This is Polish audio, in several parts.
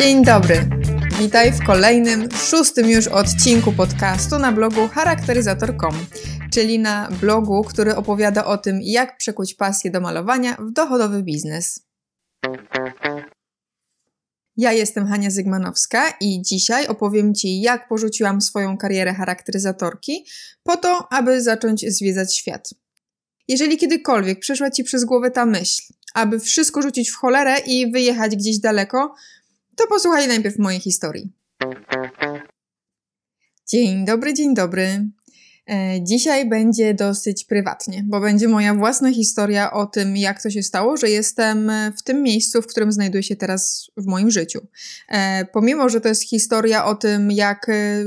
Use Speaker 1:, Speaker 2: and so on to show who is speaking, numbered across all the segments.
Speaker 1: Dzień dobry. Witaj w kolejnym, szóstym już odcinku podcastu na blogu charakteryzator.com, czyli na blogu, który opowiada o tym, jak przekuć pasję do malowania w dochodowy biznes. Ja jestem Hania Zygmanowska i dzisiaj opowiem Ci, jak porzuciłam swoją karierę charakteryzatorki po to, aby zacząć zwiedzać świat. Jeżeli kiedykolwiek przeszła Ci przez głowę ta myśl, aby wszystko rzucić w cholerę i wyjechać gdzieś daleko, to posłuchaj najpierw mojej historii. Dzień dobry, dzień dobry. E, dzisiaj będzie dosyć prywatnie, bo będzie moja własna historia o tym, jak to się stało, że jestem w tym miejscu, w którym znajduję się teraz w moim życiu. E, pomimo, że to jest historia o tym, jak e,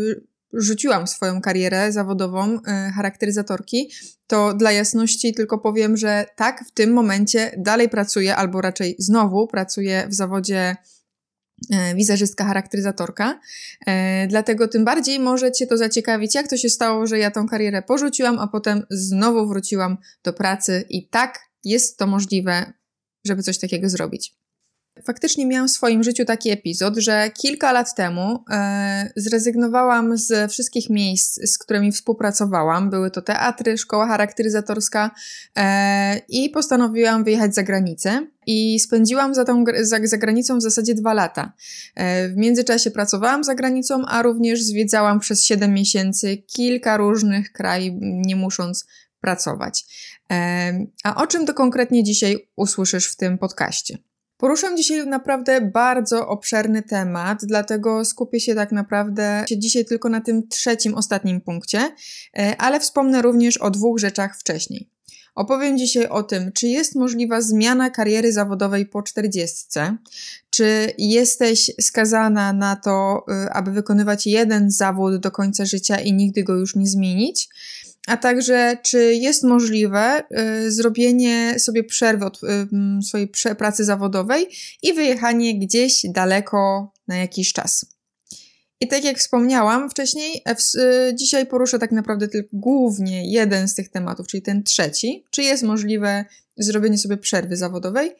Speaker 1: rzuciłam swoją karierę zawodową charakteryzatorki, to dla jasności tylko powiem, że tak, w tym momencie dalej pracuję, albo raczej znowu pracuję w zawodzie wizerzystka, charakteryzatorka. E, dlatego tym bardziej może Cię to zaciekawić, jak to się stało, że ja tą karierę porzuciłam, a potem znowu wróciłam do pracy i tak jest to możliwe, żeby coś takiego zrobić. Faktycznie miałam w swoim życiu taki epizod, że kilka lat temu e, zrezygnowałam z wszystkich miejsc, z którymi współpracowałam. Były to teatry, szkoła charakteryzatorska e, i postanowiłam wyjechać za granicę. I spędziłam za, tą, za, za granicą w zasadzie dwa lata. E, w międzyczasie pracowałam za granicą, a również zwiedzałam przez 7 miesięcy kilka różnych krajów, nie musząc pracować. E, a o czym to konkretnie dzisiaj usłyszysz w tym podcaście? Poruszam dzisiaj naprawdę bardzo obszerny temat, dlatego skupię się tak naprawdę dzisiaj tylko na tym trzecim, ostatnim punkcie, e, ale wspomnę również o dwóch rzeczach wcześniej. Opowiem dzisiaj o tym, czy jest możliwa zmiana kariery zawodowej po 40, czy jesteś skazana na to, y, aby wykonywać jeden zawód do końca życia i nigdy go już nie zmienić, a także czy jest możliwe y, zrobienie sobie przerwy od y, swojej pracy zawodowej i wyjechanie gdzieś daleko na jakiś czas. I tak jak wspomniałam wcześniej, e, y, dzisiaj poruszę tak naprawdę tylko głównie jeden z tych tematów, czyli ten trzeci, czy jest możliwe zrobienie sobie przerwy zawodowej,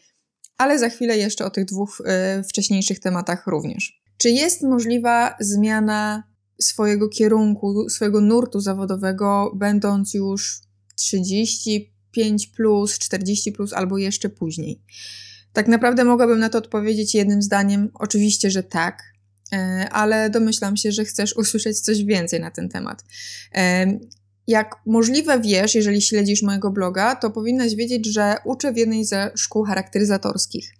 Speaker 1: ale za chwilę jeszcze o tych dwóch wcześniejszych tematach również. Czy jest możliwa zmiana swojego kierunku, swojego nurtu zawodowego, będąc już 35 plus, 40 plus albo jeszcze później? Tak naprawdę mogłabym na to odpowiedzieć jednym zdaniem: oczywiście, że tak, e, ale domyślam się, że chcesz usłyszeć coś więcej na ten temat. E, jak możliwe wiesz, jeżeli śledzisz mojego bloga, to powinnaś wiedzieć, że uczę w jednej ze szkół charakteryzatorskich.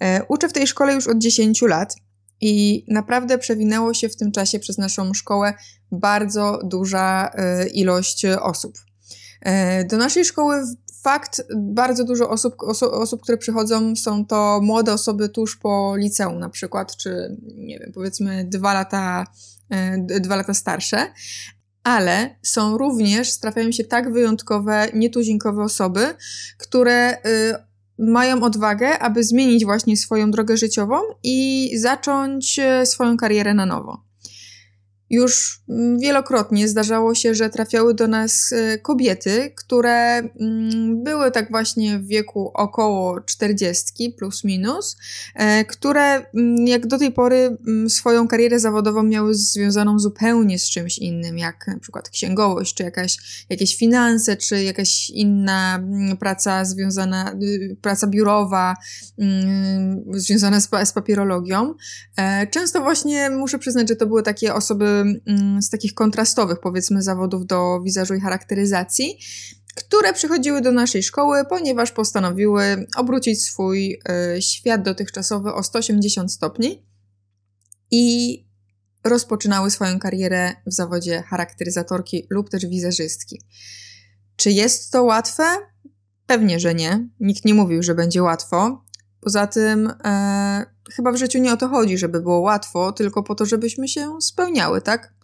Speaker 1: E, uczę w tej szkole już od 10 lat i naprawdę przewinęło się w tym czasie przez naszą szkołę bardzo duża e, ilość osób. E, do naszej szkoły fakt, bardzo dużo osób, oso, osób, które przychodzą, są to młode osoby tuż po liceum na przykład, czy nie wiem, powiedzmy dwa lata, dwa lata starsze, ale są również, trafiają się tak wyjątkowe, nietuzinkowe osoby, które mają odwagę, aby zmienić właśnie swoją drogę życiową i zacząć e, swoją karierę na nowo. Już mm, wielokrotnie zdarzało się, że trafiały do nas e, kobiety, które mm, były tak właśnie w wieku około 40 plus minus, e, które mm, jak do tej pory swoją karierę zawodową miały związaną zupełnie z czymś innym, jak na przykład księgowość, czy jakaś, jakieś finanse, czy jakaś inna praca związana, y, praca biurowa, związana z, z papierologią. E, często właśnie muszę przyznać, że to były takie osoby z takich kontrastowych, powiedzmy, zawodów do wizażu i charakteryzacji, które przychodziły do naszej szkoły, ponieważ postanowiły obrócić swój y, świat dotychczasowy o 180 stopni i rozpoczynały swoją karierę w zawodzie charakteryzatorki lub też wizerzystki. Czy jest to łatwe? Pewnie, że nie. Nikt nie mówił, że będzie łatwo. Poza tym, e, chyba w życiu nie o to chodzi, żeby było łatwo, tylko po to, żebyśmy się spełniały, tak?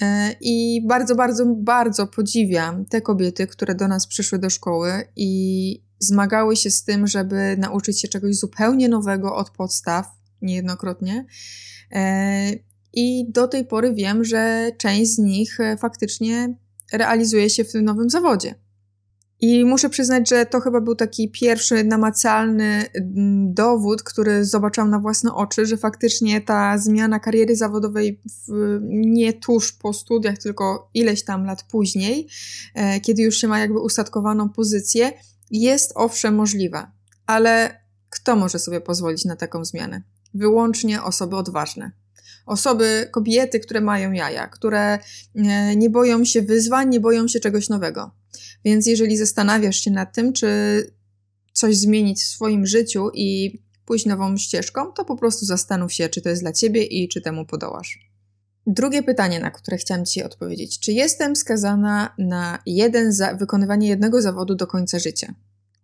Speaker 1: E, I bardzo, bardzo, bardzo podziwiam te kobiety, które do nas przyszły do szkoły i zmagały się z tym, żeby nauczyć się czegoś zupełnie nowego od podstaw, niejednokrotnie. E, I do tej pory wiem, że część z nich faktycznie realizuje się w tym nowym zawodzie. I muszę przyznać, że to chyba był taki pierwszy namacalny mm, dowód, który zobaczyłam na własne oczy, że faktycznie ta zmiana kariery zawodowej w, nie tuż po studiach, tylko ileś tam lat później, e, kiedy już się ma jakby ustatkowaną pozycję, jest owszem możliwa. Ale kto może sobie pozwolić na taką zmianę? Wyłącznie osoby odważne. Osoby, kobiety, które mają jaja, które e, nie boją się wyzwań, nie boją się czegoś nowego. Więc jeżeli zastanawiasz się nad tym, czy coś zmienić w swoim życiu i pójść nową ścieżką, to po prostu zastanów się, czy to jest dla ciebie i czy temu podołasz. Drugie pytanie, na które chciałam Ci odpowiedzieć. Czy jestem skazana na jeden za wykonywanie jednego zawodu do końca życia?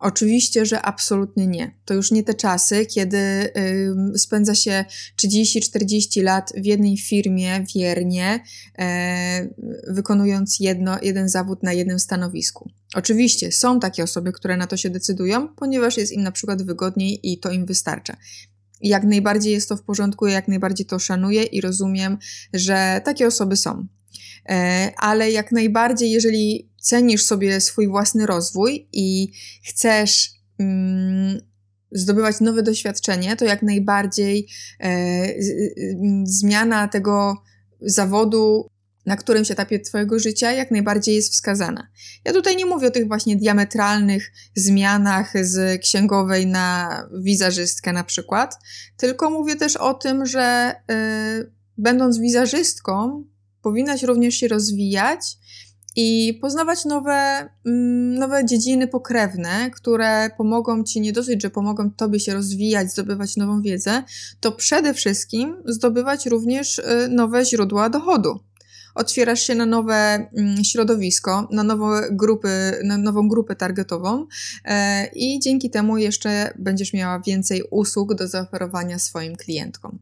Speaker 1: Oczywiście, że absolutnie nie. To już nie te czasy, kiedy y, spędza się 30-40 lat w jednej firmie wiernie, e, wykonując jedno, jeden zawód na jednym stanowisku. Oczywiście są takie osoby, które na to się decydują, ponieważ jest im na przykład wygodniej i to im wystarcza. Jak najbardziej jest to w porządku, jak najbardziej to szanuję i rozumiem, że takie osoby są. E, ale jak najbardziej, jeżeli cenisz sobie swój własny rozwój i chcesz mm, zdobywać nowe doświadczenie, to jak najbardziej e, zmiana tego zawodu na którymś etapie Twojego życia jak najbardziej jest wskazana. Ja tutaj nie mówię o tych właśnie diametralnych zmianach z księgowej na wizerzystkę na przykład, tylko mówię też o tym, że y, będąc wizerzystką, powinnaś również się rozwijać i poznawać nowe, mm, nowe dziedziny pokrewne, które pomogą ci nie dosyć, że pomogą tobie się rozwijać, zdobywać nową wiedzę, to przede wszystkim zdobywać również y, nowe źródła dochodu. Otwierasz się na nowe mm, środowisko, na nowe grupy, na nową grupę targetową e, i dzięki temu jeszcze będziesz miała więcej usług do zaoferowania swoim klientkom.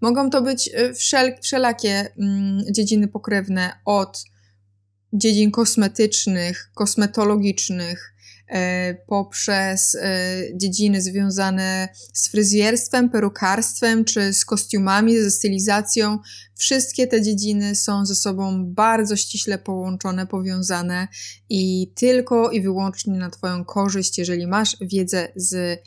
Speaker 1: Mogą to być y, wszel wszelakie mm, dziedziny pokrewne od dziedzin kosmetycznych, kosmetologicznych, e, poprzez e, dziedziny związane z fryzjerstwem, perukarstwem czy z kostiumami, ze stylizacją. Wszystkie te dziedziny są ze sobą bardzo ściśle połączone, powiązane i tylko i wyłącznie na Twoją korzyść, jeżeli masz wiedzę z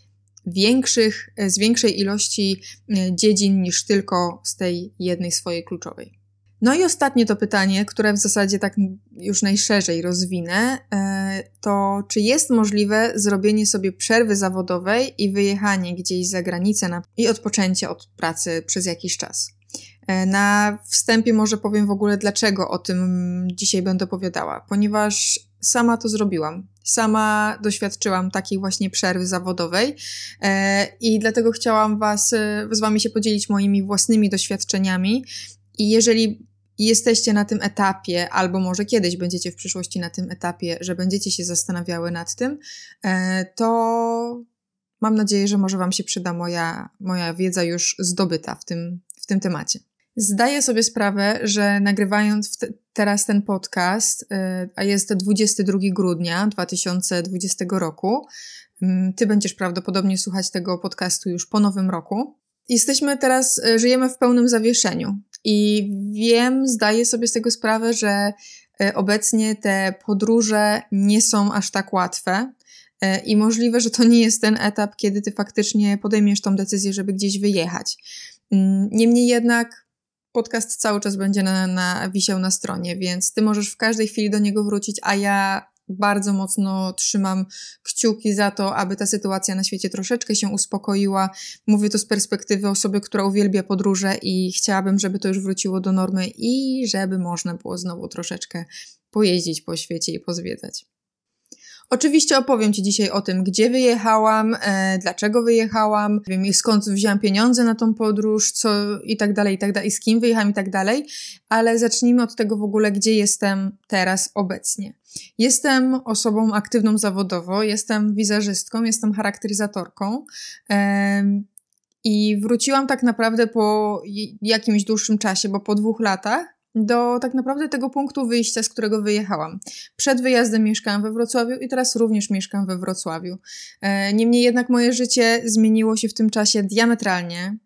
Speaker 1: większych, z większej ilości e, dziedzin niż tylko z tej jednej swojej kluczowej. No i ostatnie to pytanie, które w zasadzie tak już najszerzej rozwinę, e, to czy jest możliwe zrobienie sobie przerwy zawodowej i wyjechanie gdzieś za granicę na, i odpoczęcie od pracy przez jakiś czas? E, na wstępie może powiem w ogóle, dlaczego o tym dzisiaj będę opowiadała, ponieważ sama to zrobiłam. Sama doświadczyłam takiej właśnie przerwy zawodowej e, i dlatego chciałam was, z Wami się podzielić moimi własnymi doświadczeniami. I jeżeli jesteście na tym etapie, albo może kiedyś będziecie w przyszłości na tym etapie, że będziecie się zastanawiały nad tym, e, to mam nadzieję, że może Wam się przyda moja, moja wiedza już zdobyta w tym, w tym temacie. Zdaję sobie sprawę, że nagrywając te, teraz ten podcast, e, a jest 22 grudnia 2020 roku, Ty będziesz prawdopodobnie słuchać tego podcastu już po nowym roku. Jesteśmy teraz, e, żyjemy w pełnym zawieszeniu. I wiem, zdaję sobie z tego sprawę, że e, obecnie te podróże nie są aż tak łatwe. E, I możliwe, że to nie jest ten etap, kiedy ty faktycznie podejmiesz tą decyzję, żeby gdzieś wyjechać. Mm, niemniej jednak podcast cały czas będzie na, na, wisiał na stronie, więc ty możesz w każdej chwili do niego wrócić, a ja bardzo mocno trzymam kciuki za to, aby ta sytuacja na świecie troszeczkę się uspokoiła. Mówię to z perspektywy osoby, która uwielbia podróże i chciałabym, żeby to już wróciło do normy i żeby można było znowu troszeczkę pojeździć po świecie i pozwiedzać. Oczywiście opowiem Ci dzisiaj o tym, gdzie wyjechałam, e, dlaczego wyjechałam, wiem skąd wziąłam pieniądze na tą podróż, co i tak dalej, i tak dalej, z kim wyjechałam i tak dalej, ale zacznijmy od tego w ogóle, gdzie jestem teraz obecnie. Jestem osobą aktywną zawodowo, jestem wizerzystką, jestem charakteryzatorką. E, I wróciłam tak naprawdę po jakimś dłuższym czasie, bo po dwóch latach, do tak naprawdę tego punktu wyjścia, z którego wyjechałam. Przed wyjazdem mieszkałam we Wrocławiu i teraz również mieszkam we Wrocławiu. E, niemniej jednak moje życie zmieniło się w tym czasie diametralnie.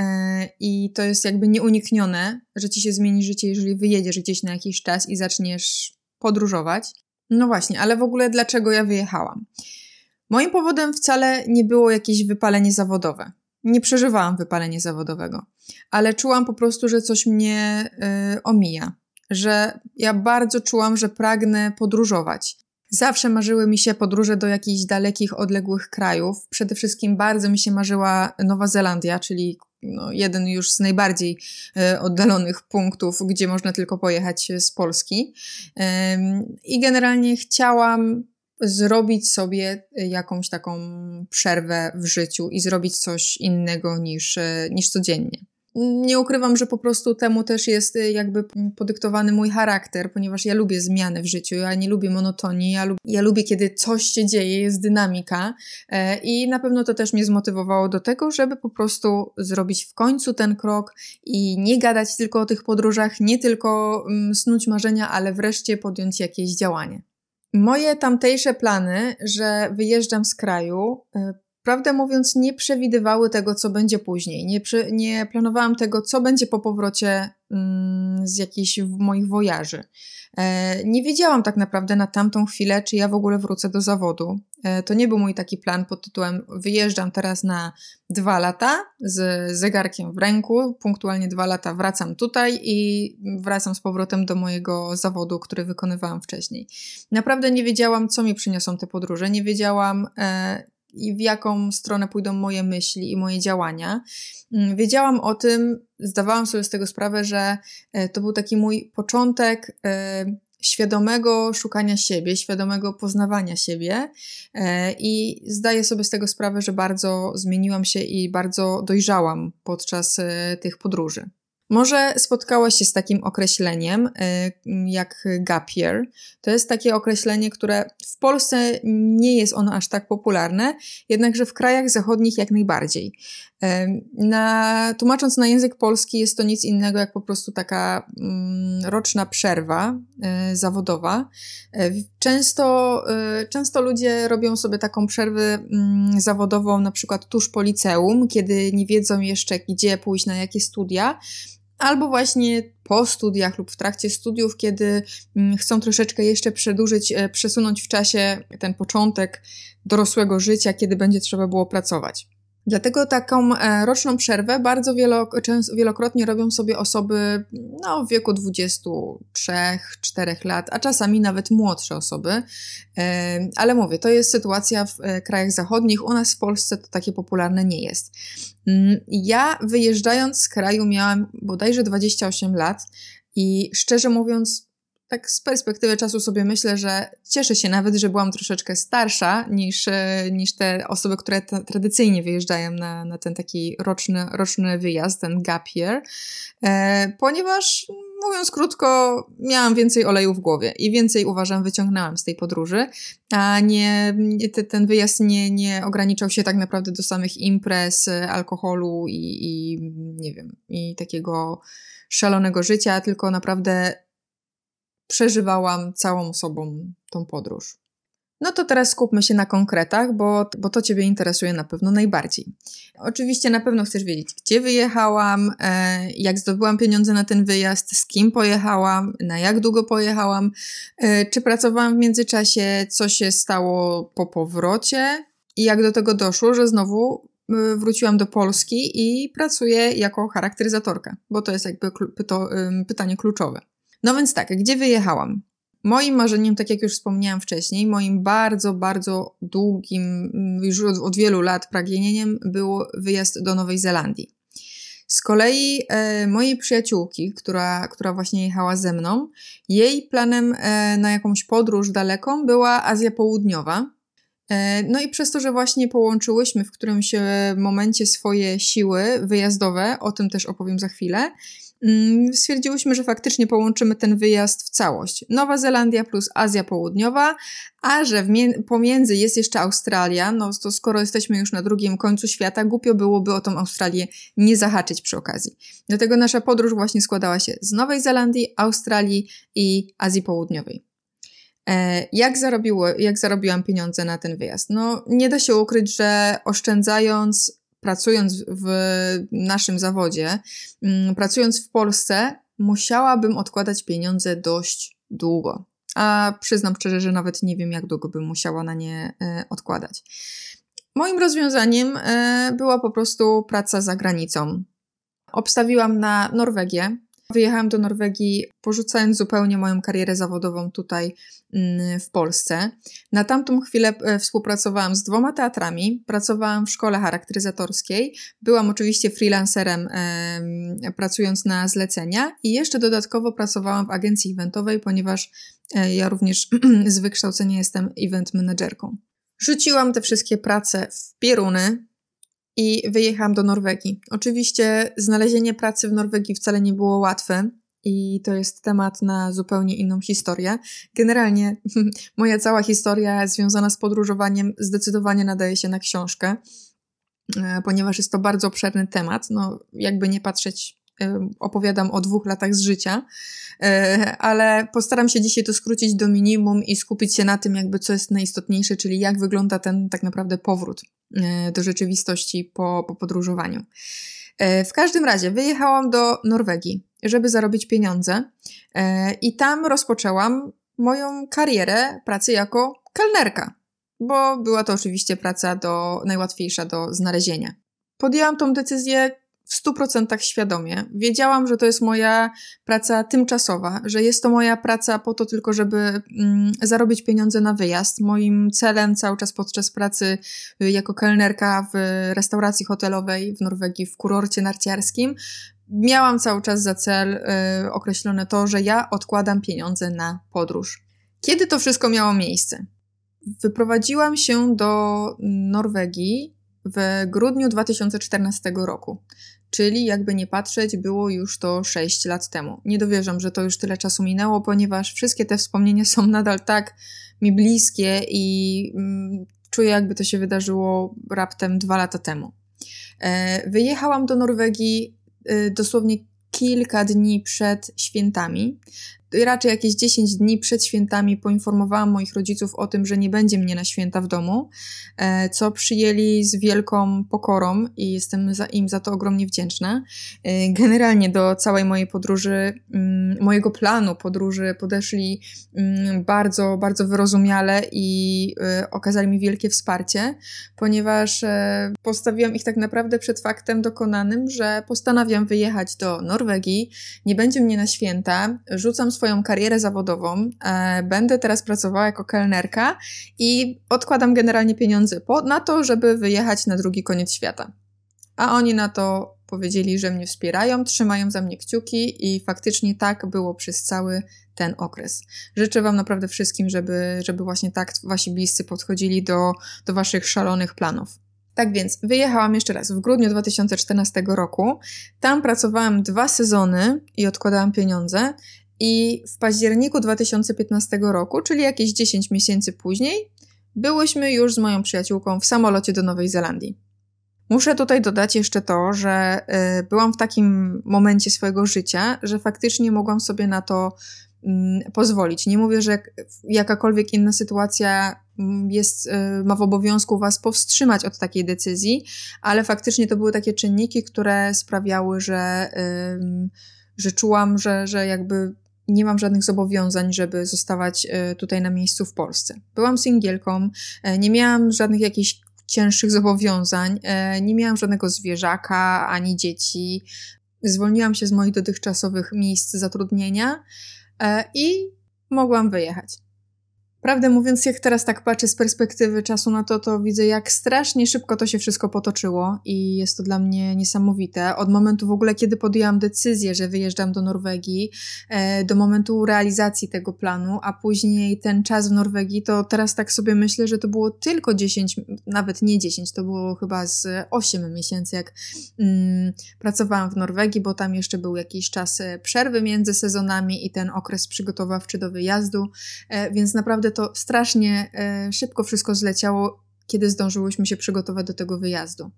Speaker 1: E, I to jest jakby nieuniknione, że ci się zmieni życie, jeżeli wyjedziesz gdzieś na jakiś czas i zaczniesz podróżować. No właśnie, ale w ogóle dlaczego ja wyjechałam? Moim powodem wcale nie było jakieś wypalenie zawodowe. Nie przeżywałam wypalenia zawodowego, ale czułam po prostu, że coś mnie y, omija, że ja bardzo czułam, że pragnę podróżować. Zawsze marzyły mi się podróże do jakichś dalekich, odległych krajów. Przede wszystkim bardzo mi się marzyła Nowa Zelandia, czyli no, jeden już z najbardziej e, oddalonych punktów, gdzie można tylko pojechać z Polski. I generalnie chciałam zrobić sobie jakąś taką przerwę w życiu i zrobić coś innego niż, e, niż codziennie. Nie ukrywam, że po prostu temu też jest y, jakby podyktowany mój charakter, ponieważ ja lubię zmiany w życiu, ja nie lubię monotonii, ja, lub, ja lubię, kiedy coś się dzieje, jest dynamika e, i na pewno to też mnie zmotywowało do tego, żeby po prostu zrobić w końcu ten krok i nie gadać tylko o tych podróżach, nie tylko mm, snuć marzenia, ale wreszcie podjąć jakieś działanie. Moje tamtejsze plany, że wyjeżdżam z kraju, e, prawdę mówiąc, nie przewidywały tego, co będzie później. Nie, nie planowałam tego, co będzie po powrocie mm, z jakichś moich wojaży. E, nie wiedziałam tak naprawdę na tamtą chwilę, czy ja w ogóle wrócę do zawodu. E, to nie był mój taki plan pod tytułem wyjeżdżam teraz na dwa lata z zegarkiem w ręku, punktualnie dwa lata wracam tutaj i wracam z powrotem do mojego zawodu, który wykonywałam wcześniej. Naprawdę nie wiedziałam, co mi przyniosą te podróże, nie wiedziałam, e, i w jaką stronę pójdą moje myśli i moje działania. Mm, wiedziałam o tym, zdawałam sobie z tego sprawę, że e, to był taki mój początek e, świadomego szukania siebie, świadomego poznawania siebie e, i zdaję sobie z tego sprawę, że bardzo zmieniłam się i bardzo dojrzałam podczas tych podróży. Może spotkałaś się z takim określeniem y, jak gap year. To jest takie określenie, które w Polsce nie jest ono aż tak popularne, jednakże w krajach zachodnich jak najbardziej. Y, na, tłumacząc na język polski, jest to nic innego jak po prostu taka mm, roczna przerwa y, zawodowa. Często, często ludzie robią sobie taką przerwę mm, zawodową, na przykład tuż po liceum, kiedy nie wiedzą jeszcze, gdzie pójść, na jakie studia albo właśnie po studiach lub w trakcie studiów, kiedy mm, chcą troszeczkę jeszcze przedłużyć, e, przesunąć w czasie ten początek dorosłego życia, kiedy będzie trzeba było pracować. Dlatego taką e, roczną przerwę bardzo wielokrotnie robią sobie osoby no, w wieku 23-4 lat, a czasami nawet młodsze osoby. E, ale mówię, to jest sytuacja w e, krajach zachodnich, u nas w Polsce to takie popularne nie jest. Mm, ja wyjeżdżając z kraju miałam bodajże 28 lat i szczerze mówiąc, tak z perspektywy czasu sobie myślę, że cieszę się nawet, że byłam troszeczkę starsza niż, e, niż te osoby, które tradycyjnie wyjeżdżają na, na ten taki roczny, roczny wyjazd, ten gap year, e, ponieważ mówiąc krótko, miałam więcej oleju w głowie i więcej uważam wyciągnęłam z tej podróży, a nie, te, ten wyjazd nie, nie ograniczał się tak naprawdę do samych imprez, alkoholu i, i nie wiem, i takiego szalonego życia, tylko naprawdę przeżywałam całą sobą tą podróż. No to teraz skupmy się na konkretach, bo, bo to Ciebie interesuje na pewno najbardziej. Oczywiście na pewno chcesz wiedzieć, gdzie wyjechałam, e, jak zdobyłam pieniądze na ten wyjazd, z kim pojechałam, na jak długo pojechałam, e, czy pracowałam w międzyczasie, co się stało po powrocie i jak do tego doszło, że znowu e, wróciłam do Polski i pracuję jako charakteryzatorka, bo to jest jakby pytanie kluczowe. No więc tak, gdzie wyjechałam? Moim marzeniem, tak jak już wspomniałam wcześniej, moim bardzo, bardzo długim, mm, już od, od wielu lat pragnieniem był wyjazd do Nowej Zelandii. Z kolei e, mojej przyjaciółki, która, która właśnie jechała ze mną, jej planem e, na jakąś podróż daleką była Azja Południowa. E, no i przez to, że właśnie połączyłyśmy w którymś e, momencie swoje siły wyjazdowe, o tym też opowiem za chwilę, Mm, stwierdziłyśmy, że faktycznie połączymy ten wyjazd w całość. Nowa Zelandia plus Azja Południowa, a że pomiędzy jest jeszcze Australia, no to skoro jesteśmy już na drugim końcu świata, głupio byłoby o tą Australię nie zahaczyć przy okazji. Dlatego nasza podróż właśnie składała się z Nowej Zelandii, Australii i Azji Południowej. E, jak, zarobiło, jak zarobiłam pieniądze na ten wyjazd? No, nie da się ukryć, że oszczędzając pracując w naszym zawodzie, mm, pracując w Polsce, musiałabym odkładać pieniądze dość długo. A przyznam szczerze, że nawet nie wiem, jak długo bym musiała na nie e, odkładać. Moim rozwiązaniem e, była po prostu praca za granicą. Obstawiłam na Norwegię. Wyjechałam do Norwegii, porzucając zupełnie moją karierę zawodową tutaj mm, w Polsce. Na tamtą chwilę e, współpracowałam z dwoma teatrami, pracowałam w szkole charakteryzatorskiej, byłam oczywiście freelancerem, pracując na zlecenia i jeszcze dodatkowo pracowałam w agencji eventowej, ponieważ e, ja również z wykształcenia jestem event managerką. Rzuciłam te wszystkie prace w pieruny, i wyjechałam do Norwegii. Oczywiście znalezienie pracy w Norwegii wcale nie było łatwe. I to jest temat na zupełnie inną historię. Generalnie moja cała historia związana z podróżowaniem zdecydowanie nadaje się na książkę, e, ponieważ jest to bardzo obszerny temat. No, jakby nie patrzeć, opowiadam o dwóch latach z życia, e, ale postaram się dzisiaj to skrócić do minimum i skupić się na tym, jakby co jest najistotniejsze, czyli jak wygląda ten tak naprawdę powrót E, do rzeczywistości po, po podróżowaniu. E, w każdym razie wyjechałam do Norwegii, żeby zarobić pieniądze i tam rozpoczęłam moją karierę pracy jako kelnerka, bo była to oczywiście praca do, najłatwiejsza do znalezienia. Podjęłam tą decyzję w stu procentach świadomie. Wiedziałam, że to jest moja praca tymczasowa, że jest to moja praca po to tylko, żeby mm, zarobić pieniądze na wyjazd. Moim celem cały czas podczas pracy y, jako kelnerka w restauracji hotelowej w Norwegii, w kurorcie narciarskim, miałam cały czas za cel y, określone to, że ja odkładam pieniądze na podróż. Kiedy to wszystko miało miejsce? Wyprowadziłam się do Norwegii w grudniu 2014 roku. Czyli jakby nie patrzeć, było już to 6 lat temu. Nie dowierzam, że to już tyle czasu minęło, ponieważ wszystkie te wspomnienia są nadal tak mi bliskie i mm, czuję, jakby to się wydarzyło raptem dwa lata temu. E, wyjechałam do Norwegii e, dosłownie kilka dni przed świętami raczej jakieś 10 dni przed świętami poinformowałam moich rodziców o tym, że nie będzie mnie na święta w domu, e, co przyjęli z wielką pokorą i jestem za, im za to ogromnie wdzięczna. E, generalnie do całej mojej podróży, mm, mojego planu podróży podeszli mm, bardzo, bardzo wyrozumiale i e, okazali mi wielkie wsparcie, ponieważ postawiłam ich tak naprawdę przed faktem dokonanym, że postanawiam wyjechać do Norwegii, nie będzie mnie na święta, rzucam swoją karierę zawodową, e, będę teraz pracowała jako kelnerka i odkładam generalnie pieniądze po, na to, żeby wyjechać na drugi koniec świata. A oni na to powiedzieli, że mnie wspierają, trzymają za mnie kciuki i faktycznie tak było przez cały ten okres. Życzę Wam naprawdę wszystkim, żeby, żeby właśnie tak Wasi bliscy podchodzili do, do Waszych szalonych planów. Tak więc wyjechałam jeszcze raz w grudniu 2014 roku. Tam pracowałam dwa sezony i odkładałam pieniądze. I w październiku 2015 roku, czyli jakieś 10 miesięcy później, byłyśmy już z moją przyjaciółką w samolocie do Nowej Zelandii. Muszę tutaj dodać jeszcze to, że y, byłam w takim momencie swojego życia, że faktycznie mogłam sobie na to y, pozwolić. Nie mówię, że jakakolwiek inna sytuacja mm, jest, y, ma w obowiązku Was powstrzymać od takiej decyzji, ale faktycznie to były takie czynniki, które sprawiały, że, że czułam, że, że jakby nie mam żadnych zobowiązań, żeby zostawać e, tutaj na miejscu w Polsce. Byłam singielką, e, nie miałam żadnych jakichś cięższych zobowiązań, e, nie miałam żadnego zwierzaka ani dzieci. Zwolniłam się z moich dotychczasowych miejsc zatrudnienia i mogłam wyjechać. Prawdę mówiąc, jak teraz tak patrzę z perspektywy czasu na to, to widzę, jak strasznie szybko to się wszystko potoczyło i jest to dla mnie niesamowite. Od momentu w ogóle, kiedy podjęłam decyzję, że wyjeżdżam do Norwegii, e, do momentu realizacji tego planu, a później ten czas w Norwegii, to teraz tak sobie myślę, że to było tylko 10, nawet nie 10, to było chyba z 8 miesięcy, jak mm, pracowałam w Norwegii, bo tam jeszcze był jakiś czas e, przerwy między sezonami i ten okres przygotowawczy do wyjazdu, e, więc naprawdę naprawdę to strasznie e, szybko wszystko zleciało, kiedy zdążyłyśmy się przygotować do tego wyjazdu.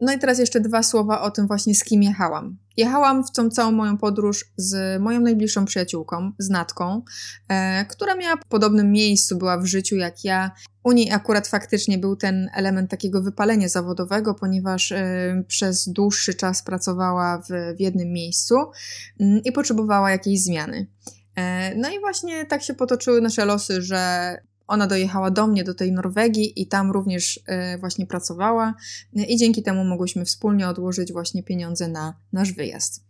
Speaker 1: No i teraz jeszcze dwa słowa o tym właśnie z kim jechałam. Jechałam w tą całą moją podróż z moją najbliższą przyjaciółką, z Natką, e, która miała w podobnym miejscu, była w życiu jak ja. U niej akurat faktycznie był ten element takiego wypalenia zawodowego, ponieważ e, przez dłuższy czas pracowała w, w jednym miejscu mm, i potrzebowała jakiejś zmiany. E, no i właśnie tak się potoczyły nasze losy, że ona dojechała do mnie, do tej Norwegii i tam również e, właśnie pracowała i dzięki temu mogłyśmy wspólnie odłożyć właśnie pieniądze na nasz wyjazd.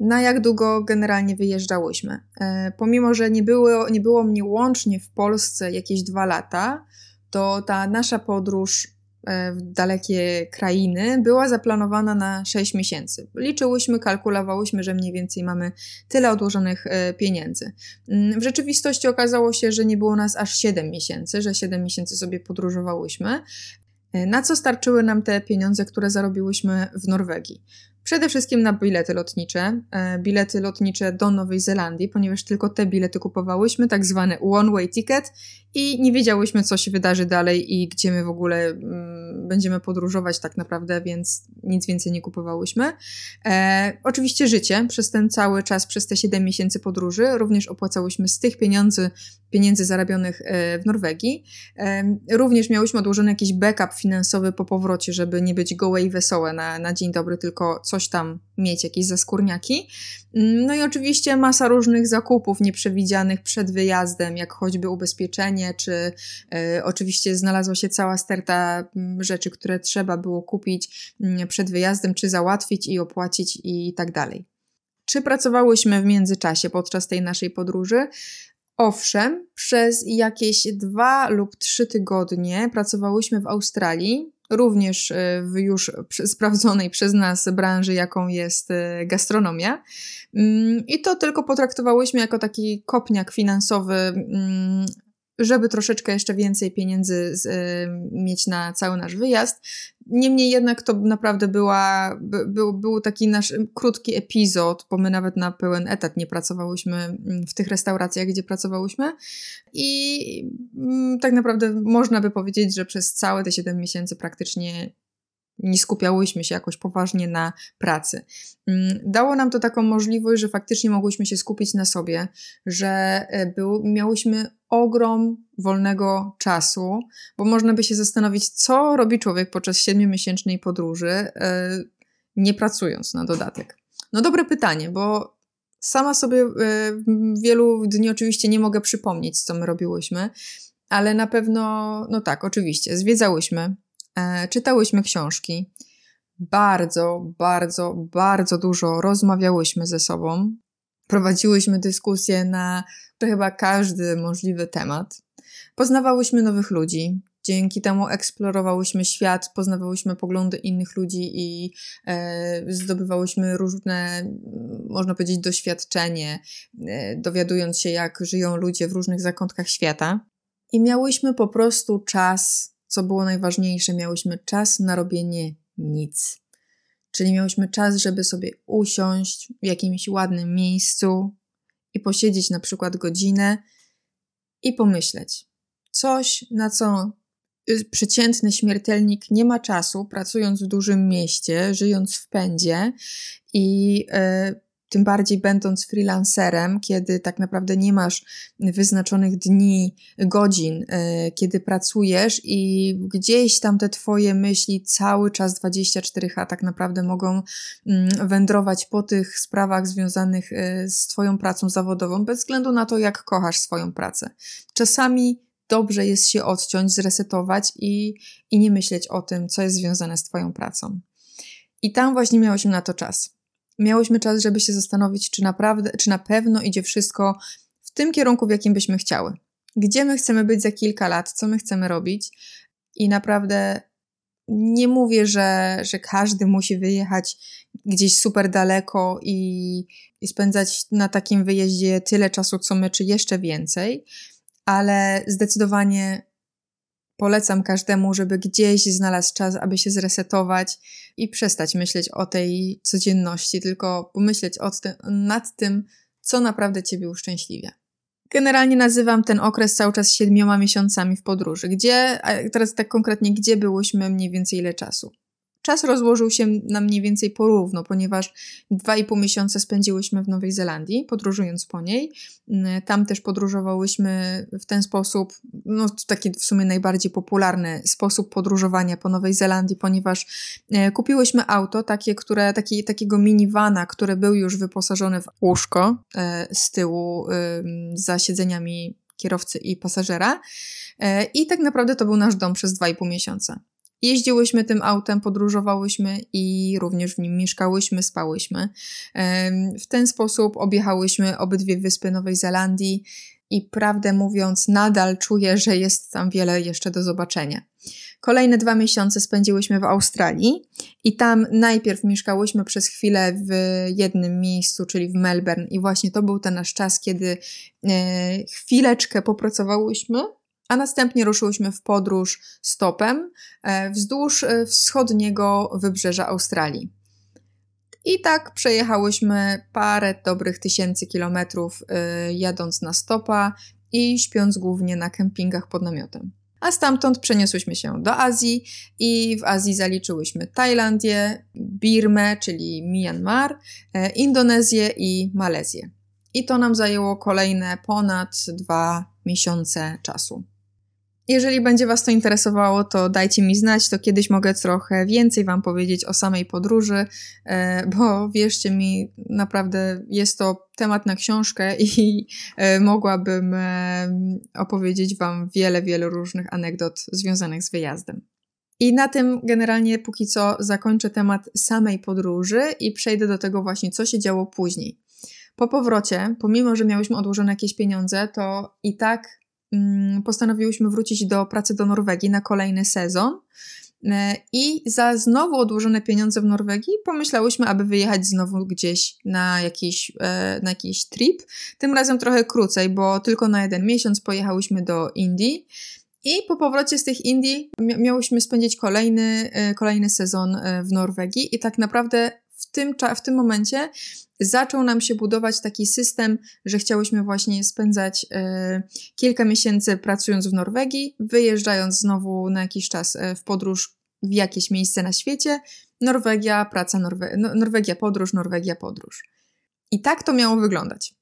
Speaker 1: Na jak długo generalnie wyjeżdżałyśmy? E, pomimo, że nie było, nie było mnie łącznie w Polsce jakieś dwa lata, to ta nasza podróż w dalekie krainy była zaplanowana na 6 miesięcy. Liczyłyśmy, kalkulowałyśmy, że mniej więcej mamy tyle odłożonych e, pieniędzy. Mm, w rzeczywistości okazało się, że nie było nas aż 7 miesięcy, że 7 miesięcy sobie podróżowałyśmy. E, na co starczyły nam te pieniądze, które zarobiłyśmy w Norwegii? Przede wszystkim na bilety lotnicze, e, bilety lotnicze do Nowej Zelandii, ponieważ tylko te bilety kupowałyśmy, tak zwany one-way ticket i nie wiedziałyśmy, co się wydarzy dalej i gdzie my w ogóle mm, będziemy podróżować tak naprawdę, więc nic więcej nie kupowałyśmy. E, oczywiście życie przez ten cały czas, przez te 7 miesięcy podróży, również opłacałyśmy z tych pieniędzy, pieniędzy zarabionych e, w Norwegii. E, również miałyśmy odłożony jakiś backup finansowy po powrocie, żeby nie być gołe i wesołe na, na dzień dobry, tylko coś tam mieć, jakieś zaskórniaki. No i oczywiście masa różnych zakupów nieprzewidzianych przed wyjazdem, jak choćby ubezpieczenie, czy y, oczywiście znalazła się cała sterta rzeczy, które trzeba było kupić przed wyjazdem, czy załatwić i opłacić i tak dalej. Czy pracowałyśmy w międzyczasie podczas tej naszej podróży? Owszem, przez jakieś dwa lub trzy tygodnie pracowałyśmy w Australii, również e, w już sprawdzonej przez nas branży, jaką jest e, gastronomia. Mm, I to tylko potraktowałyśmy jako taki kopniak finansowy mm, żeby troszeczkę jeszcze więcej pieniędzy z, y, mieć na cały nasz wyjazd. Niemniej jednak to naprawdę była, by, był, był taki nasz krótki epizod, bo my nawet na pełen etat nie pracowałyśmy mm, w tych restauracjach, gdzie pracowałyśmy. I mm, tak naprawdę można by powiedzieć, że przez całe te 7 miesięcy praktycznie nie skupiałyśmy się jakoś poważnie na pracy. Mm, dało nam to taką możliwość, że faktycznie mogłyśmy się skupić na sobie, że e, był, miałyśmy ogrom wolnego czasu, bo można by się zastanowić, co robi człowiek podczas siedmiomiesięcznej podróży, e, nie pracując na dodatek. No dobre pytanie, bo sama sobie e, wielu dni oczywiście nie mogę przypomnieć, co my robiłyśmy, ale na pewno, no tak, oczywiście, zwiedzałyśmy, czytałyśmy książki, bardzo, bardzo, bardzo dużo rozmawiałyśmy ze sobą, prowadziłyśmy dyskusje na chyba każdy możliwy temat. Poznawałyśmy nowych ludzi, dzięki temu eksplorowałyśmy świat, poznawałyśmy poglądy innych ludzi i e, zdobywałyśmy różne, można powiedzieć, doświadczenie, e, dowiadując się, jak żyją ludzie w różnych zakątkach świata. I miałyśmy po prostu czas, co było najważniejsze, miałyśmy czas na robienie nic. Czyli miałyśmy czas, żeby sobie usiąść w jakimś ładnym miejscu i posiedzieć na przykład godzinę i pomyśleć. Coś, na co y, przeciętny śmiertelnik nie ma czasu, pracując w dużym mieście, żyjąc w pędzie i y, tym bardziej będąc freelancerem, kiedy tak naprawdę nie masz wyznaczonych dni, godzin, e, kiedy pracujesz i gdzieś tam te twoje myśli cały czas 24H tak naprawdę mogą mm, wędrować po tych sprawach związanych e, z twoją pracą zawodową, bez względu na to, jak kochasz swoją pracę. Czasami dobrze jest się odciąć, zresetować i, i nie myśleć o tym, co jest związane z twoją pracą. I tam właśnie miałeś na to czas miałyśmy czas, żeby się zastanowić, czy naprawdę, czy na pewno idzie wszystko w tym kierunku, w jakim byśmy chciały. Gdzie my chcemy być za kilka lat, co my chcemy robić. I naprawdę nie mówię, że, że każdy musi wyjechać gdzieś super daleko i, i spędzać na takim wyjeździe tyle czasu, co my, czy jeszcze więcej, ale zdecydowanie Polecam każdemu, żeby gdzieś znalazł czas, aby się zresetować i przestać myśleć o tej codzienności, tylko pomyśleć tym, nad tym, co naprawdę Ciebie uszczęśliwia. Generalnie nazywam ten okres cały czas siedmioma miesiącami w podróży. Gdzie, teraz tak konkretnie, gdzie byłyśmy mniej więcej ile czasu? Czas rozłożył się na mniej więcej porówno, ponieważ dwa i pół miesiące spędziłyśmy w Nowej Zelandii, podróżując po niej. Mm, tam też podróżowałyśmy w ten sposób, no taki w sumie najbardziej popularny sposób podróżowania po Nowej Zelandii, ponieważ e, kupiłyśmy auto, takie, które, taki, takiego minivana, który był już wyposażony w łóżko e, z tyłu za siedzeniami kierowcy i pasażera. E, I tak naprawdę to był nasz dom przez 2,5 miesiąca. Jeździłyśmy tym autem, podróżowałyśmy i również w nim mieszkałyśmy, spałyśmy. W ten sposób objechałyśmy obydwie wyspy Nowej Zelandii i prawdę mówiąc, nadal czuję, że jest tam wiele jeszcze do zobaczenia. Kolejne dwa miesiące spędziłyśmy w Australii i tam najpierw mieszkałyśmy przez chwilę w jednym miejscu, czyli w Melbourne, i właśnie to był ten nasz czas, kiedy e, chwileczkę popracowałyśmy a następnie ruszyłyśmy w podróż stopem e, wzdłuż e, wschodniego wybrzeża Australii. I tak przejechałyśmy parę dobrych tysięcy kilometrów, e, jadąc na stopa i śpiąc głównie na kempingach pod namiotem. A stamtąd przeniosłyśmy się do Azji i w Azji zaliczyłyśmy Tajlandię, Birmę, czyli Myanmar, Indonezję i Malezję. I to nam zajęło kolejne ponad dwa miesiące czasu. Jeżeli będzie Was to interesowało, to dajcie mi znać, to kiedyś mogę trochę więcej Wam powiedzieć o samej podróży, e, bo wierzcie mi, naprawdę jest to temat na książkę i e, mogłabym e, opowiedzieć Wam wiele, wiele różnych anegdot związanych z wyjazdem. I na tym generalnie póki co zakończę temat samej podróży i przejdę do tego właśnie, co się działo później. Po powrocie, pomimo że miałyśmy odłożone jakieś pieniądze, to i tak postanowiłyśmy wrócić do pracy do Norwegii na kolejny sezon. E, I za znowu odłożone pieniądze w Norwegii pomyślałyśmy, aby wyjechać znowu gdzieś na jakiś, e, na jakiś trip. Tym razem trochę krócej, bo tylko na jeden miesiąc pojechałyśmy do Indii. I po powrocie z tych Indii miałyśmy spędzić kolejny, e, kolejny sezon w Norwegii. I tak naprawdę tym, w tym momencie zaczął nam się budować taki system, że chciałyśmy właśnie spędzać e, kilka miesięcy pracując w Norwegii, wyjeżdżając znowu na jakiś czas e, w podróż w jakieś miejsce na świecie. Norwegia, praca, Norwe no, Norwegia podróż, Norwegia podróż. I tak to miało wyglądać.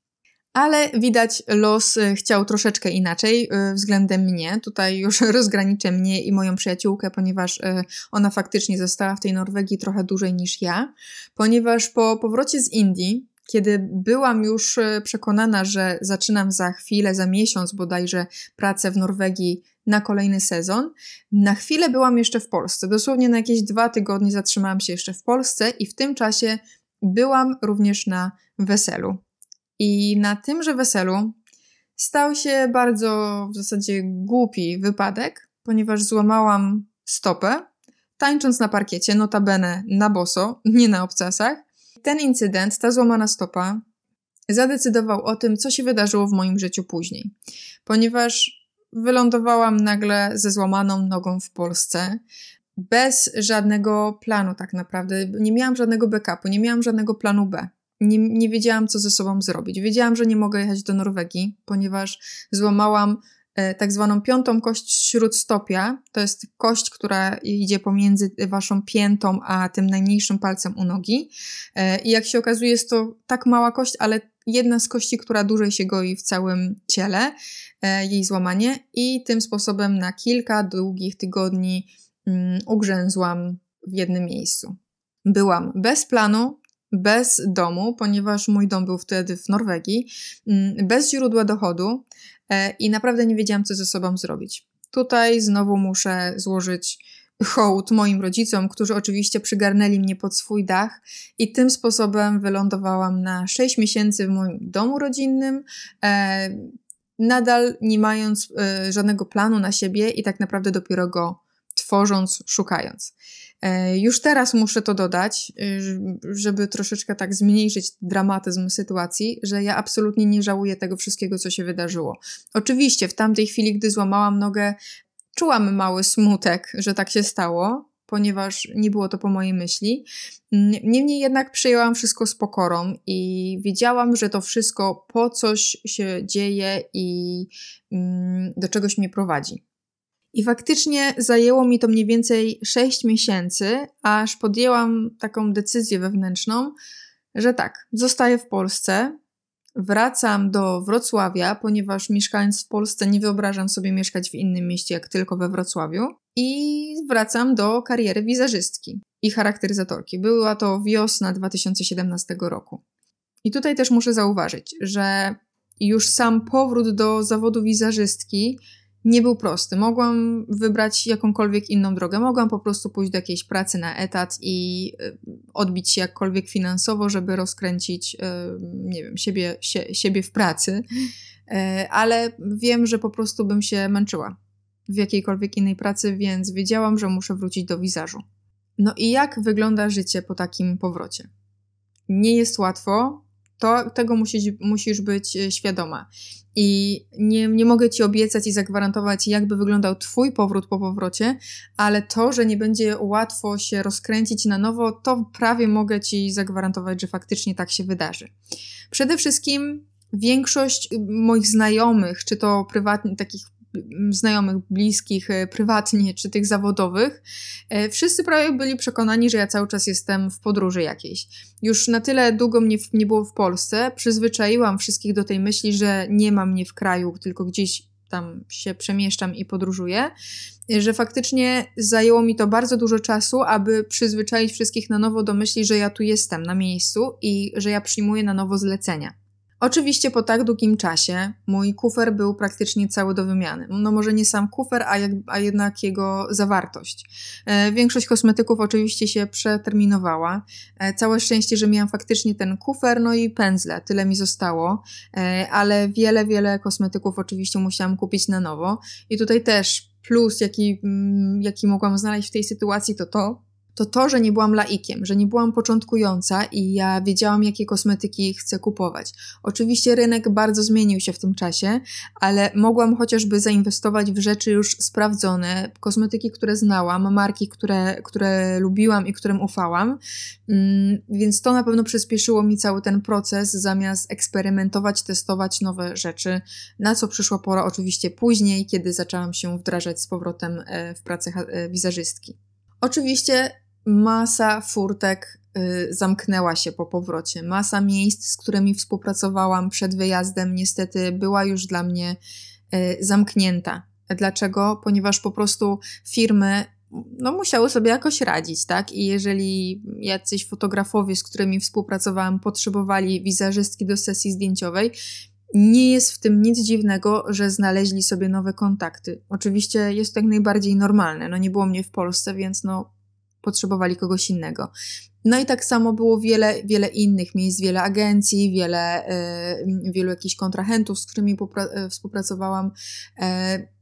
Speaker 1: Ale widać, los y, chciał troszeczkę inaczej y, względem mnie. Tutaj już rozgraniczę mnie i moją przyjaciółkę, ponieważ y, ona faktycznie została w tej Norwegii trochę dłużej niż ja. Ponieważ po powrocie z Indii, kiedy byłam już przekonana, że zaczynam za chwilę, za miesiąc bodajże pracę w Norwegii na kolejny sezon, na chwilę byłam jeszcze w Polsce. Dosłownie na jakieś dwa tygodnie zatrzymałam się jeszcze w Polsce i w tym czasie byłam również na weselu. I na tymże weselu stał się bardzo w zasadzie głupi wypadek, ponieważ złamałam stopę, tańcząc na parkiecie, notabene na boso, nie na obcasach. Ten incydent, ta złamana stopa, zadecydował o tym, co się wydarzyło w moim życiu później, ponieważ wylądowałam nagle ze złamaną nogą w Polsce, bez żadnego planu, tak naprawdę. Nie miałam żadnego backupu, nie miałam żadnego planu B nie, nie wiedziałam, co ze sobą zrobić. Wiedziałam, że nie mogę jechać do Norwegii, ponieważ złamałam e, tak zwaną piątą kość śródstopia. To jest kość, która idzie pomiędzy waszą piętą a tym najmniejszym palcem u nogi. E, I jak się okazuje, jest to tak mała kość, ale jedna z kości, która dłużej się goi w całym ciele, e, jej złamanie. I tym sposobem na kilka długich tygodni mm, ugrzęzłam w jednym miejscu. Byłam bez planu, bez domu, ponieważ mój dom był wtedy w Norwegii, mm, bez źródła dochodu e, i naprawdę nie wiedziałam, co ze sobą zrobić. Tutaj znowu muszę złożyć hołd moim rodzicom, którzy oczywiście przygarnęli mnie pod swój dach i tym sposobem wylądowałam na 6 miesięcy w moim domu rodzinnym, e, nadal nie mając e, żadnego planu na siebie i tak naprawdę dopiero go tworząc, szukając. E, już teraz muszę to dodać, y, żeby troszeczkę tak zmniejszyć dramatyzm sytuacji, że ja absolutnie nie żałuję tego wszystkiego, co się wydarzyło. Oczywiście w tamtej chwili, gdy złamałam nogę, czułam mały smutek, że tak się stało, ponieważ nie było to po mojej myśli. Niemniej jednak przyjęłam wszystko z pokorą i wiedziałam, że to wszystko po coś się dzieje i mm, do czegoś mnie prowadzi. I faktycznie zajęło mi to mniej więcej 6 miesięcy, aż podjęłam taką decyzję wewnętrzną, że tak, zostaję w Polsce, wracam do Wrocławia, ponieważ mieszkając w Polsce nie wyobrażam sobie mieszkać w innym mieście jak tylko we Wrocławiu. I wracam do kariery wizerzystki i charakteryzatorki. Była to wiosna 2017 roku. I tutaj też muszę zauważyć, że już sam powrót do zawodu wizerzystki nie był prosty. Mogłam wybrać jakąkolwiek inną drogę. Mogłam po prostu pójść do jakiejś pracy na etat i y, odbić się jakkolwiek finansowo, żeby rozkręcić, y, nie wiem, siebie, siebie w pracy. Y, ale wiem, że po prostu bym się męczyła w jakiejkolwiek innej pracy, więc wiedziałam, że muszę wrócić do wizażu. No i jak wygląda życie po takim powrocie? Nie jest łatwo, to tego musisz, musisz być świadoma. I nie, nie mogę ci obiecać i zagwarantować, jakby wyglądał Twój powrót po powrocie, ale to, że nie będzie łatwo się rozkręcić na nowo, to prawie mogę ci zagwarantować, że faktycznie tak się wydarzy. Przede wszystkim większość moich znajomych, czy to prywatnie, takich znajomych, bliskich, e, prywatnie, czy tych zawodowych, e, wszyscy prawie byli przekonani, że ja cały czas jestem w podróży jakiejś. Już na tyle długo mnie nie było w Polsce, przyzwyczaiłam wszystkich do tej myśli, że nie ma mnie w kraju, tylko gdzieś tam się przemieszczam i podróżuję, że faktycznie zajęło mi to bardzo dużo czasu, aby przyzwyczaić wszystkich na nowo do myśli, że ja tu jestem na miejscu i że ja przyjmuję na nowo zlecenia. Oczywiście po tak długim czasie mój kufer był praktycznie cały do wymiany. No może nie sam kufer, a, jak, a jednak jego zawartość. E, większość kosmetyków oczywiście się przeterminowała. E, całe szczęście, że miałam faktycznie ten kufer, no i pędzle, tyle mi zostało, e, ale wiele, wiele kosmetyków oczywiście musiałam kupić na nowo. I tutaj też plus, jaki, mm, jaki mogłam znaleźć w tej sytuacji, to to, to to, że nie byłam laikiem, że nie byłam początkująca i ja wiedziałam, jakie kosmetyki chcę kupować. Oczywiście rynek bardzo zmienił się w tym czasie, ale mogłam chociażby zainwestować w rzeczy już sprawdzone, kosmetyki, które znałam, marki, które, które lubiłam i którym ufałam, mm, więc to na pewno przyspieszyło mi cały ten proces, zamiast eksperymentować, testować nowe rzeczy, na co przyszła pora oczywiście później, kiedy zaczęłam się wdrażać z powrotem e, w pracę e, wizerzystki. Oczywiście masa furtek y, zamknęła się po powrocie. Masa miejsc, z którymi współpracowałam przed wyjazdem, niestety była już dla mnie y, zamknięta. Dlaczego? Ponieważ po prostu firmy no, musiały sobie jakoś radzić, tak? I jeżeli jacyś fotografowie, z którymi współpracowałam, potrzebowali wizerzystki do sesji zdjęciowej, nie jest w tym nic dziwnego, że znaleźli sobie nowe kontakty. Oczywiście jest to jak najbardziej normalne. No nie było mnie w Polsce, więc no potrzebowali kogoś innego. No i tak samo było wiele, wiele innych miejsc, wiele agencji, wiele, y, wielu jakichś kontrahentów, z którymi y, współpracowałam, y,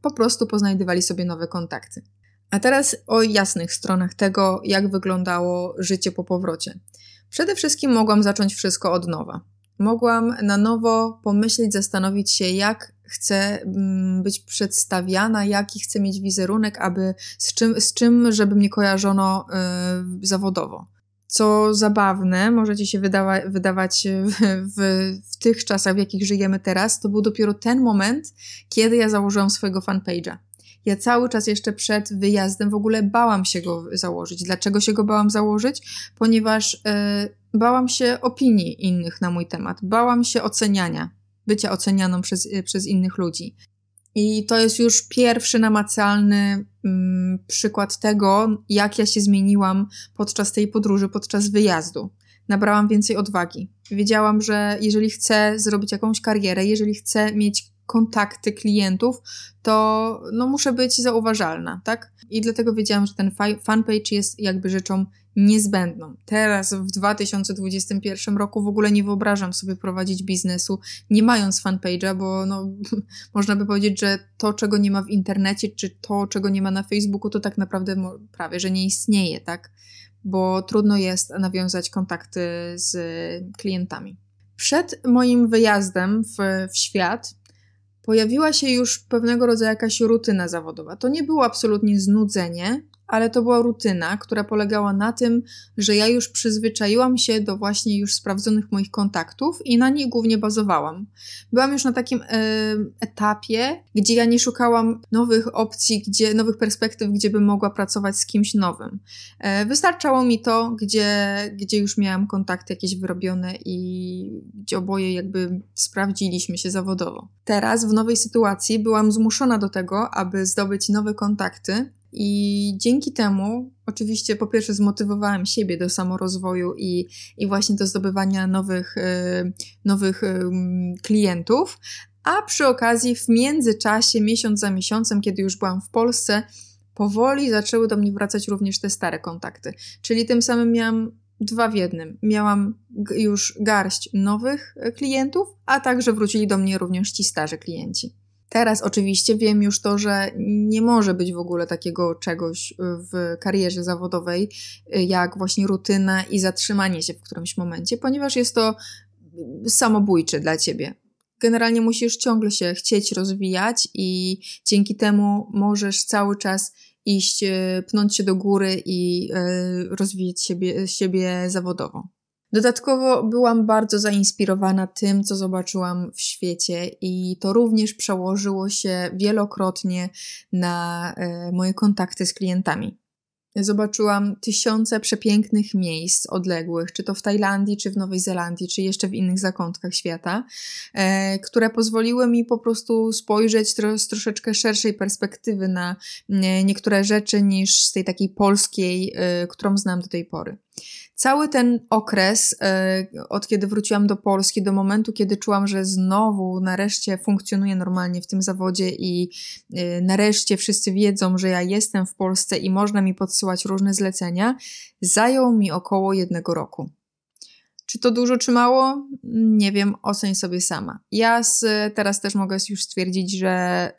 Speaker 1: po prostu poznajdywali sobie nowe kontakty. A teraz o jasnych stronach tego, jak wyglądało życie po powrocie. Przede wszystkim mogłam zacząć wszystko od nowa. Mogłam na nowo pomyśleć, zastanowić się, jak chcę mm, być przedstawiana, jaki chcę mieć wizerunek, aby z czym, z czym żeby mnie kojarzono y, zawodowo. Co zabawne, możecie się wydawa wydawać w, w, w, tych czasach, w jakich żyjemy teraz, to był dopiero ten moment, kiedy ja założyłam swojego fanpage'a. Ja cały czas jeszcze przed wyjazdem w ogóle bałam się go założyć. Dlaczego się go bałam założyć? Ponieważ y, bałam się opinii innych na mój temat, bałam się oceniania bycia ocenianą przez, y, przez innych ludzi. I to jest już pierwszy namacalny mm, przykład tego, jak ja się zmieniłam podczas tej podróży, podczas wyjazdu. Nabrałam więcej odwagi. Wiedziałam, że jeżeli chcę zrobić jakąś karierę, jeżeli chcę mieć kontakty klientów, to no, muszę być zauważalna, tak? I dlatego wiedziałam, że ten fanpage jest jakby rzeczą niezbędną. Teraz w 2021 roku w ogóle nie wyobrażam sobie prowadzić biznesu nie mając fanpage'a, bo no, można by powiedzieć, że to, czego nie ma w internecie, czy to, czego nie ma na Facebooku, to tak naprawdę prawie, że nie istnieje, tak? Bo trudno jest nawiązać kontakty z klientami. Przed moim wyjazdem w, w świat pojawiła się już pewnego rodzaju jakaś rutyna zawodowa. To nie było absolutnie znudzenie, ale to była rutyna, która polegała na tym, że ja już przyzwyczaiłam się do właśnie już sprawdzonych moich kontaktów i na nich głównie bazowałam. Byłam już na takim e, etapie, gdzie ja nie szukałam nowych opcji, gdzie, nowych perspektyw, gdzie bym mogła pracować z kimś nowym. E, wystarczało mi to, gdzie, gdzie już miałam kontakty jakieś wyrobione i gdzie oboje jakby sprawdziliśmy się zawodowo. Teraz w nowej sytuacji byłam zmuszona do tego, aby zdobyć nowe kontakty i dzięki temu, oczywiście, po pierwsze, zmotywowałam siebie do samorozwoju i, i właśnie do zdobywania nowych, yy, nowych yy, klientów, a przy okazji, w międzyczasie, miesiąc za miesiącem, kiedy już byłam w Polsce, powoli zaczęły do mnie wracać również te stare kontakty. Czyli tym samym miałam dwa w jednym. Miałam już garść nowych e, klientów, a także wrócili do mnie również ci starzy klienci. Teraz oczywiście wiem już to, że nie może być w ogóle takiego czegoś w karierze zawodowej, jak właśnie rutyna i zatrzymanie się w którymś momencie, ponieważ jest to samobójcze dla ciebie. Generalnie musisz ciągle się chcieć rozwijać i dzięki temu możesz cały czas iść, pnąć się do góry i rozwijać siebie, siebie zawodowo. Dodatkowo byłam bardzo zainspirowana tym, co zobaczyłam w świecie, i to również przełożyło się wielokrotnie na e, moje kontakty z klientami. Zobaczyłam tysiące przepięknych miejsc odległych, czy to w Tajlandii, czy w Nowej Zelandii, czy jeszcze w innych zakątkach świata, e, które pozwoliły mi po prostu spojrzeć z troszeczkę szerszej perspektywy na e, niektóre rzeczy niż z tej takiej polskiej, którą znam do tej pory. Cały ten okres, e, od kiedy wróciłam do Polski, do momentu, kiedy czułam, że znowu nareszcie funkcjonuję normalnie w tym zawodzie i e, nareszcie wszyscy wiedzą, że ja jestem w Polsce i można mi podsyłać różne zlecenia, zajął mi około jednego roku. Czy to dużo, czy mało? Nie wiem, oceń sobie sama. Ja z, teraz też mogę już stwierdzić, że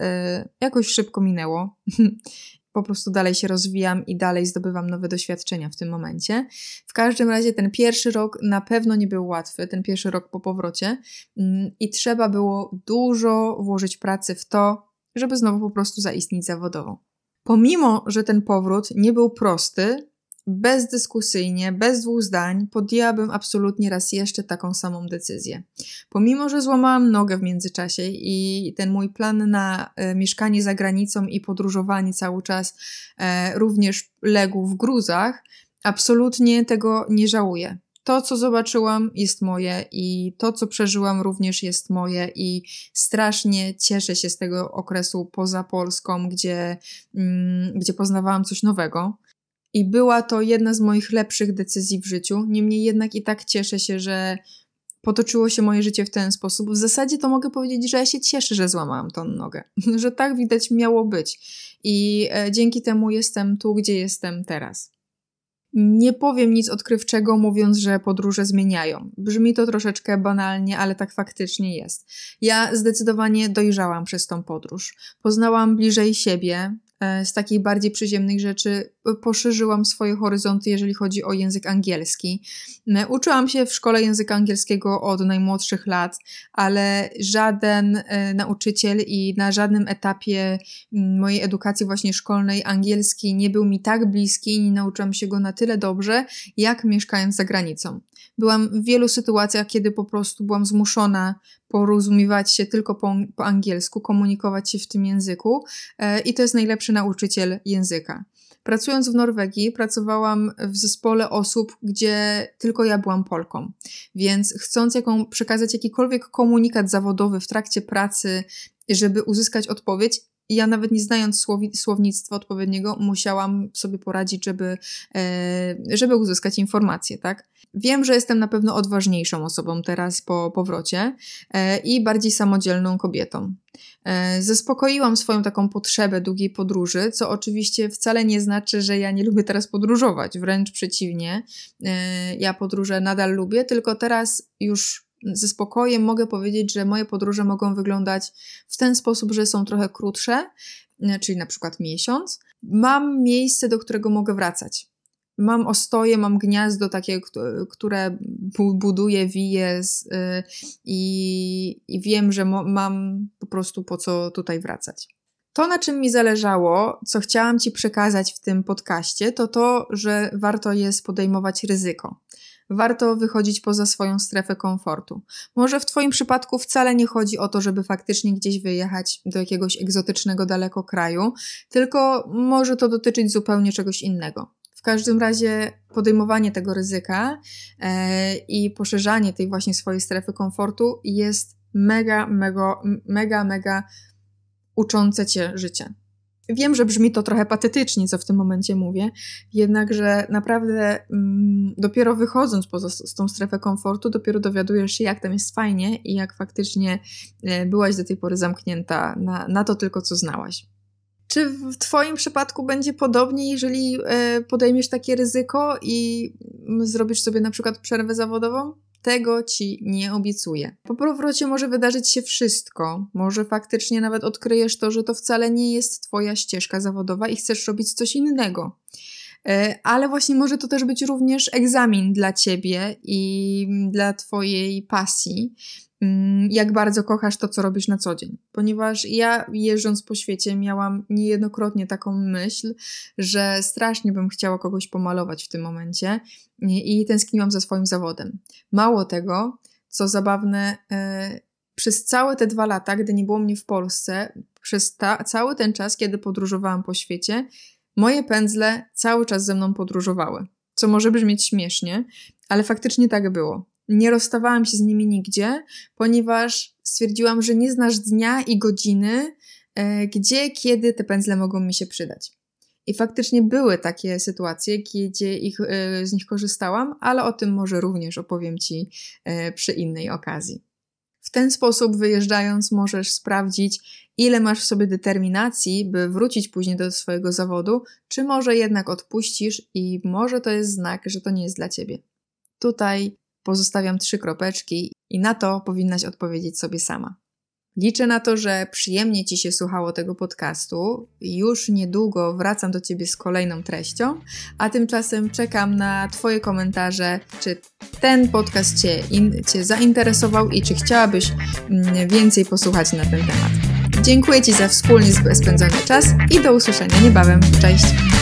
Speaker 1: y, jakoś szybko minęło po prostu dalej się rozwijam i dalej zdobywam nowe doświadczenia w tym momencie. W każdym razie ten pierwszy rok na pewno nie był łatwy, ten pierwszy rok po powrocie mm, i trzeba było dużo włożyć pracy w to, żeby znowu po prostu zaistnieć zawodowo. Pomimo, że ten powrót nie był prosty, bezdyskusyjnie, bez dwóch zdań, podjęłabym absolutnie raz jeszcze taką samą decyzję. Pomimo, że złamałam nogę w międzyczasie i ten mój plan na e, mieszkanie za granicą i podróżowanie cały czas e, również legł w gruzach, absolutnie tego nie żałuję. To, co zobaczyłam, jest moje i to, co przeżyłam, również jest moje, i strasznie cieszę się z tego okresu poza Polską, gdzie, mm, gdzie poznawałam coś nowego. I była to jedna z moich lepszych decyzji w życiu. Niemniej jednak i tak cieszę się, że potoczyło się moje życie w ten sposób. W zasadzie to mogę powiedzieć, że ja się cieszę, że złamałam tą nogę. że tak widać miało być. I e, dzięki temu jestem tu, gdzie jestem teraz. Nie powiem nic odkrywczego, mówiąc, że podróże zmieniają. Brzmi to troszeczkę banalnie, ale tak faktycznie jest. Ja zdecydowanie dojrzałam przez tą podróż. Poznałam bliżej siebie, z takich bardziej przyziemnych rzeczy poszerzyłam swoje horyzonty, jeżeli chodzi o język angielski. E, uczyłam się w szkole języka angielskiego od najmłodszych lat, ale żaden e, nauczyciel i na żadnym etapie mojej edukacji właśnie szkolnej angielski nie był mi tak bliski i nie nauczyłam się go na tyle dobrze, jak mieszkając za granicą. Byłam w wielu sytuacjach, kiedy po prostu byłam zmuszona porozumiewać się tylko po, po angielsku, komunikować się w tym języku e, i to jest najlepszy nauczyciel języka. Pracując w Norwegii, pracowałam w zespole osób, gdzie tylko ja byłam Polką. Więc chcąc jaką, przekazać jakikolwiek komunikat zawodowy w trakcie pracy, żeby uzyskać odpowiedź, ja nawet nie znając słowi, słownictwa odpowiedniego, musiałam sobie poradzić, żeby, e, żeby uzyskać informacje, tak? Wiem, że jestem na pewno odważniejszą osobą teraz po powrocie e, i bardziej samodzielną kobietą. E, zaspokoiłam swoją taką potrzebę długiej podróży, co oczywiście wcale nie znaczy, że ja nie lubię teraz podróżować, wręcz przeciwnie. Ja podróże nadal lubię, tylko teraz już ze spokojem mogę powiedzieć, że moje podróże mogą wyglądać w ten sposób, że są trochę krótsze, e, czyli na przykład miesiąc. Mam miejsce, do którego mogę wracać. Mam ostoje, mam gniazdo takie, które buduję, wiję y, i, i wiem, że mam po prostu po co tutaj wracać. To, na czym mi zależało, co chciałam Ci przekazać w tym podcaście, to to, że warto jest podejmować ryzyko. Warto wychodzić poza swoją strefę komfortu. Może w Twoim przypadku wcale nie chodzi o to, żeby faktycznie gdzieś wyjechać do jakiegoś egzotycznego, daleko kraju, tylko może to dotyczyć zupełnie czegoś innego. W każdym razie podejmowanie tego ryzyka e, i poszerzanie tej właśnie swojej strefy komfortu jest mega, mega, mega, mega uczące cię życie. Wiem, że brzmi to trochę patetycznie, co w tym momencie mówię, jednakże naprawdę mm, dopiero wychodząc poza z tą strefę komfortu, dopiero dowiadujesz się, jak tam jest fajnie i jak faktycznie e, byłaś do tej pory zamknięta na, na to tylko, co znałaś. Czy w Twoim przypadku będzie podobnie, jeżeli e, podejmiesz takie ryzyko i mm, zrobisz sobie na przykład przerwę zawodową? Tego ci nie obiecuję. Po powrocie może wydarzyć się wszystko. Może faktycznie nawet odkryjesz to, że to wcale nie jest Twoja ścieżka zawodowa i chcesz robić coś innego. E, ale właśnie może to też być również egzamin dla ciebie i dla Twojej pasji, jak bardzo kochasz to, co robisz na co dzień. Ponieważ ja jeżdżąc po świecie miałam niejednokrotnie taką myśl, że strasznie bym chciała kogoś pomalować w tym momencie i tęskniłam za swoim zawodem. Mało tego, co zabawne, e, przez całe te dwa lata, gdy nie było mnie w Polsce, przez ta, cały ten czas, kiedy podróżowałam po świecie, moje pędzle cały czas ze mną podróżowały. Co może brzmieć śmiesznie, ale faktycznie tak było nie rozstawałam się z nimi nigdzie, ponieważ stwierdziłam, że nie znasz dnia i godziny, e, gdzie, kiedy te pędzle mogą mi się przydać. I faktycznie były takie sytuacje, gdzie ich, e, z nich korzystałam, ale o tym może również opowiem Ci e, przy innej okazji. W ten sposób, wyjeżdżając, możesz sprawdzić, ile masz w sobie determinacji, by wrócić później do swojego zawodu, czy może jednak odpuścisz i może to jest znak, że to nie jest dla ciebie. Tutaj pozostawiam trzy kropeczki i na to powinnaś odpowiedzieć sobie sama. Liczę na to, że przyjemnie Ci się słuchało tego podcastu. Już niedługo wracam do Ciebie z kolejną treścią, a tymczasem czekam na Twoje komentarze, czy ten podcast Cię, in, cię zainteresował i czy chciałabyś mm, więcej posłuchać na ten temat. Dziękuję Ci za wspólnie spędzony czas i do usłyszenia niebawem. Cześć!